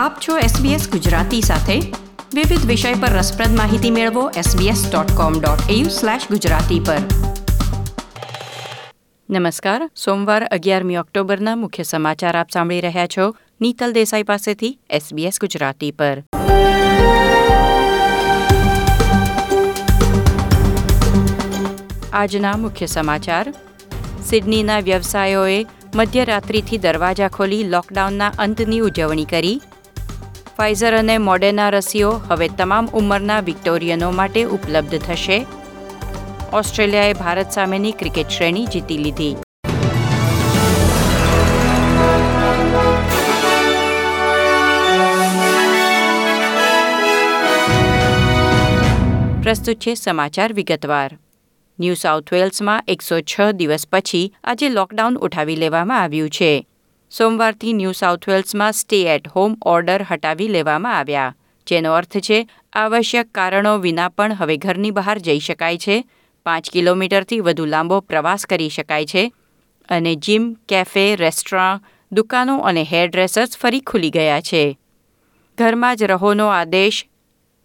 આપ છો SBS ગુજરાતી સાથે. વિવિધ વિષય પર રસપ્રદ માહિતી મેળવો sbs.com.au/gujarati પર. નમસ્કાર, સોમવાર અગિયારમી ઓક્ટોબરના મુખ્ય સમાચાર આપ સાંભળી રહ્યા છો નીતલ દેસાઈ પાસેથી SBS ગુજરાતી પર. આજના મુખ્ય સમાચાર. સિડનીના વ્યવસાયોએ મધ્યરાત્રિથી દરવાજા ખોલી લોકડાઉનના અંતની ઉજવણી કરી. ફાઇઝર અને મોડેના રસીઓ હવે તમામ ઉંમરના વિક્ટોરિયનો માટે ઉપલબ્ધ થશે. ઓસ્ટ્રેલિયાએ ભારત સામેની ક્રિકેટ શ્રેણી જીતી લીધી. પ્રસ્તુત છે સમાચાર વિગતવાર. ન્યૂ સાઉથ વેલ્સમાં એકસો છ દિવસ પછી આજે લોકડાઉન ઉઠાવી લેવામાં આવ્યું છે. સોમવારથી ન્યૂ સાઉથ વેલ્સમાં સ્ટે એટ હોમ ઓર્ડર હટાવી લેવામાં આવ્યા. જેનો અર્થ છે, આવશ્યક કારણો વિના પણ હવે ઘરની બહાર જઈ શકાય છે. પાંચ કિલોમીટરથી વધુ લાંબો પ્રવાસ કરી શકાય છે. અને જીમ, કેફે, રેસ્ટોરાં, દુકાનો અને હેરડ્રેસર્સ ફરી ખુલી ગયા છે. ઘરમાં જ રહોનો આદેશ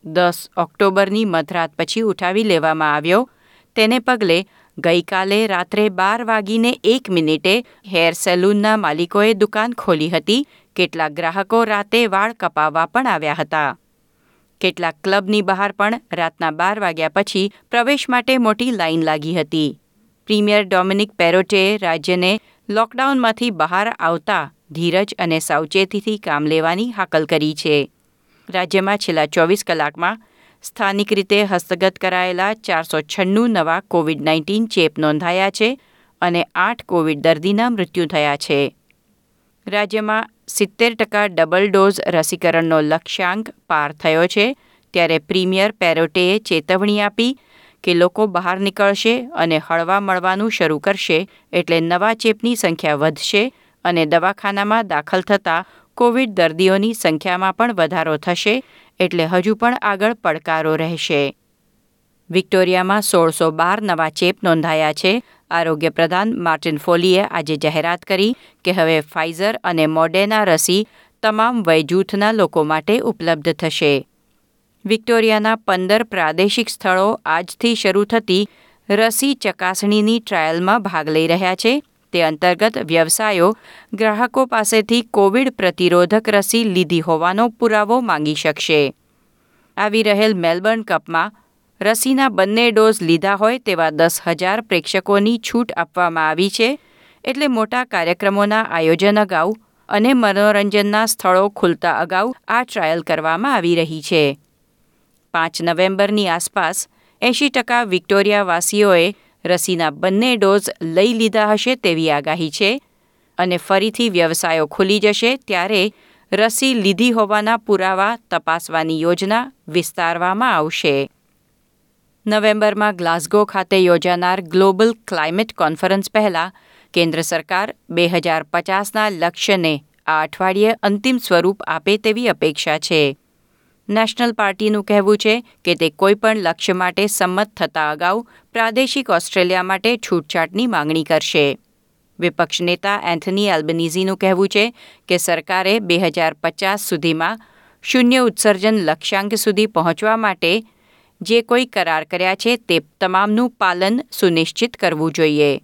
દસ ઓક્ટોબરની મધરાત પછી ઉઠાવી લેવામાં આવ્યો. તેને પગલે ગઈકાલે રાત્રે બાર વાગીને એક મિનિટે હેર સેલૂનના માલિકોએ દુકાન ખોલી હતી. કેટલાક ગ્રાહકો રાતે વાળ કપાવવા પણ આવ્યા હતા. કેટલાક ક્લબની બહાર પણ રાતના બાર વાગ્યા પછી પ્રવેશ માટે મોટી લાઇન લાગી હતી. પ્રીમિયર ડોમિનિક પેરોટે રાજ્યને લોકડાઉનમાંથી બહાર આવતા ધીરજ અને સાવચેતીથી કામ લેવાની હાકલ કરી છે. રાજ્યમાં છેલ્લા ચોવીસ કલાકમાં સ્થાનિક રીતે હસ્તગત કરાયેલા ચારસો છન્નું નવા કોવિડ નાઇન્ટીન ચેપ નોંધાયા છે અને આઠ કોવિડ દર્દીના મૃત્યુ થયા છે. રાજ્યમાં સિત્તેર ટકા ડબલ ડોઝ રસીકરણનો લક્ષ્યાંક પાર થયો છે, ત્યારે પ્રીમિયર પેરોટેએ ચેતવણી આપી કે લોકો બહાર નીકળશે અને હળવા મળવાનું શરૂ કરશે એટલે નવા ચેપની સંખ્યા વધશે અને દવાખાનામાં દાખલ થતા કોવિડ દર્દીઓની સંખ્યામાં પણ વધારો થશે એટલે હજુ પણ આગળ પડકારો રહેશે. વિક્ટોરિયામાં સોળસો બાર નવા ચેપ નોંધાયા છે. આરોગ્ય પ્રધાન માર્ટિન ફોલીએ આજે જાહેરાત કરી કે હવે ફાઇઝર અને મોડેના રસી તમામ વયજૂથના લોકો માટે ઉપલબ્ધ થશે. વિક્ટોરિયાના પંદર પ્રાદેશિક સ્થળો આજથી શરૂ થતી રસી ચકાસણીની ટ્રાયલમાં ભાગ લઈ રહ્યા છે. તે અંતર્ગત વ્યવસાયો ગ્રાહકો પાસેથી કોવિડ પ્રતિરોધક રસી લીધી હોવાનો પુરાવો માંગી શકશે. આવી રહેલ મેલબર્ન કપમાં રસીના બંને ડોઝ લીધા હોય તેવા દસ હજાર પ્રેક્ષકોની છૂટ આપવામાં આવી છે, એટલે મોટા કાર્યક્રમોના આયોજન અગાઉ અને મનોરંજનના સ્થળો ખુલતા અગાઉ આ ટ્રાયલ કરવામાં આવી રહી છે. પાંચ નવેમ્બરની આસપાસ એંશી ટકા વિક્ટોરિયાવાસીઓએ રસીના બંને ડોઝ લઈ લીધા હશે તેવી આગાહી છે અને ફરીથી વ્યવસાયો ખુલી જશે ત્યારે રસી લીધી હોવાના પુરાવા તપાસવાની યોજના વિસ્તારવામાં આવશે. નવેમ્બરમાં ગ્લાસ્ગો ખાતે યોજાનાર ગ્લોબલ ક્લાઇમેટ કોન્ફરન્સ પહેલાં કેન્દ્ર સરકાર બે હજાર પચાસના લક્ષ્યને આ અઠવાડિયે અંતિમ સ્વરૂપ આપે તેવી અપેક્ષા છે. નેશનલ પાર્ટીનું કહેવું છે કે તે કોઈપણ લક્ષ્ય માટે સંમત થતા અગાઉ પ્રાદેશિક ઓસ્ટ્રેલિયા માટે છૂટછાટની માંગણી કરશે. વિપક્ષ નેતા એન્થની એલ્બનીઝીનું કહેવું છે કે સરકારે બે હજાર પચાસ સુધીમાં શૂન્ય ઉત્સર્જન લક્ષ્યાંક સુધી પહોંચવા માટે જે કોઈ કરાર કર્યા છે તે તમામનું પાલન સુનિશ્ચિત કરવું જોઈએ.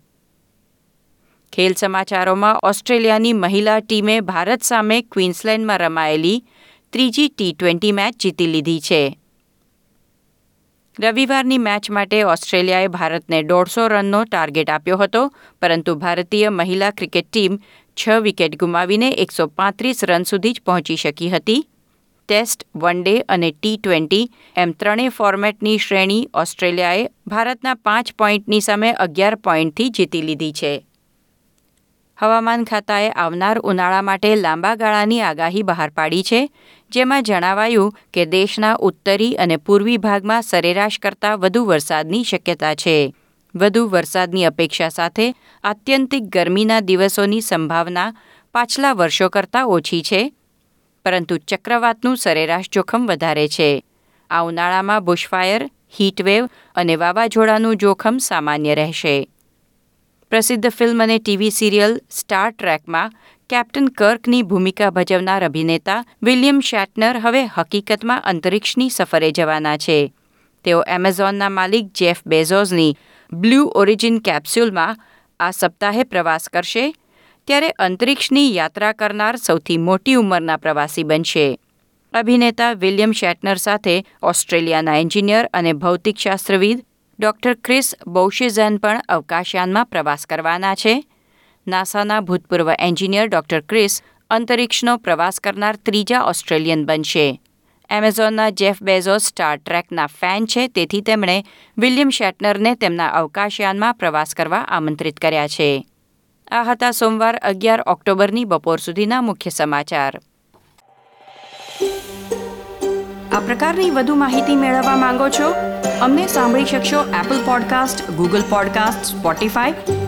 ખેલ સમાચારોમાં ઓસ્ટ્રેલિયાની મહિલા ટીમે ભારત સામે ક્વીન્સલેન્ડમાં રમાયેલી ત્રીજી ટી ટ્વેન્ટી મેચ જીતી લીધી છે. રવિવારની મેચ માટે ઓસ્ટ્રેલિયાએ ભારતને દોઢસો રનનો ટાર્ગેટ આપ્યો હતો, પરંતુ ભારતીય મહિલા ક્રિકેટ ટીમ છ વિકેટ ગુમાવીને એકસો પાંત્રીસ રન સુધી જ પહોંચી શકી હતી. ટેસ્ટ વન ડે અને ટી ટ્વેન્ટી એમ ત્રણેય ફોર્મેટની શ્રેણી ઓસ્ટ્રેલિયાએ ભારતના પાંચ પોઈન્ટની સામે અગિયાર પોઈન્ટથી જીતી લીધી છે. હવામાન ખાતાએ આવનાર ઉનાળા માટે લાંબા ગાળાની આગાહી બહાર પાડી છે. જેમાં જણાવાયું કે દેશના ઉત્તરી અને પૂર્વી ભાગમાં સરેરાશ કરતાં વધુ વરસાદની શક્યતા છે. વધુ વરસાદની અપેક્ષા સાથે આત્યંતિક ગરમીના દિવસોની સંભાવના પાછલા વર્ષો કરતાં ઓછી છે, પરંતુ ચક્રવાતનું સરેરાશ જોખમ વધારે છે. આ ઉનાળામાં બુશફાયર, હીટવેવ અને વાવાઝોડાનું જોખમ સામાન્ય રહેશે. પ્રસિદ્ધ ફિલ્મ અને ટીવી સિરિયલ સ્ટાર ટ્રેકમાં કેપ્ટન કર્કની ભૂમિકા ભજવનાર અભિનેતા વિલિયમ શેટનર હવે હકીકતમાં અંતરિક્ષની સફરે જવાના છે. તેઓ એમેઝોનના માલિક જેફ બેઝોઝની બ્લુ ઓરિજિન કેપ્સ્યુલમાં આ સપ્તાહે પ્રવાસ કરશે, ત્યારે અંતરિક્ષની યાત્રા કરનાર સૌથી મોટી ઉંમરના પ્રવાસી બનશે. અભિનેતા વિલિયમ શેટનર સાથે ઓસ્ટ્રેલિયાના એન્જિનિયર અને ભૌતિકશાસ્ત્રવિદ ડોક્ટર ક્રિસ બૌશેઝન પણ અવકાશયાનમાં પ્રવાસ કરવાના છે. નાસાના ભૂતપૂર્વ એન્જિનિયર ડોક્ટર ક્રિસ અંતરિક્ષનો પ્રવાસ કરનાર ત્રીજા ઓસ્ટ્રેલિયન બનશે. એમેઝોનના જેફ બેઝોસ સ્ટાર ટ્રેકના ફેન છે, તેથી તેમણે વિલિયમ શેટનરને તેમના અવકાશયાનમાં પ્રવાસ કરવા આમંત્રિત કર્યા છે. આ હતા સોમવાર અગિયાર ઓક્ટોબરની બપોર સુધીના મુખ્ય સમાચાર. આ પ્રકારની વધુ માહિતી મેળવવા માંગો છો? અમને સાંભળી શકશો Apple podcast Google podcast Spotify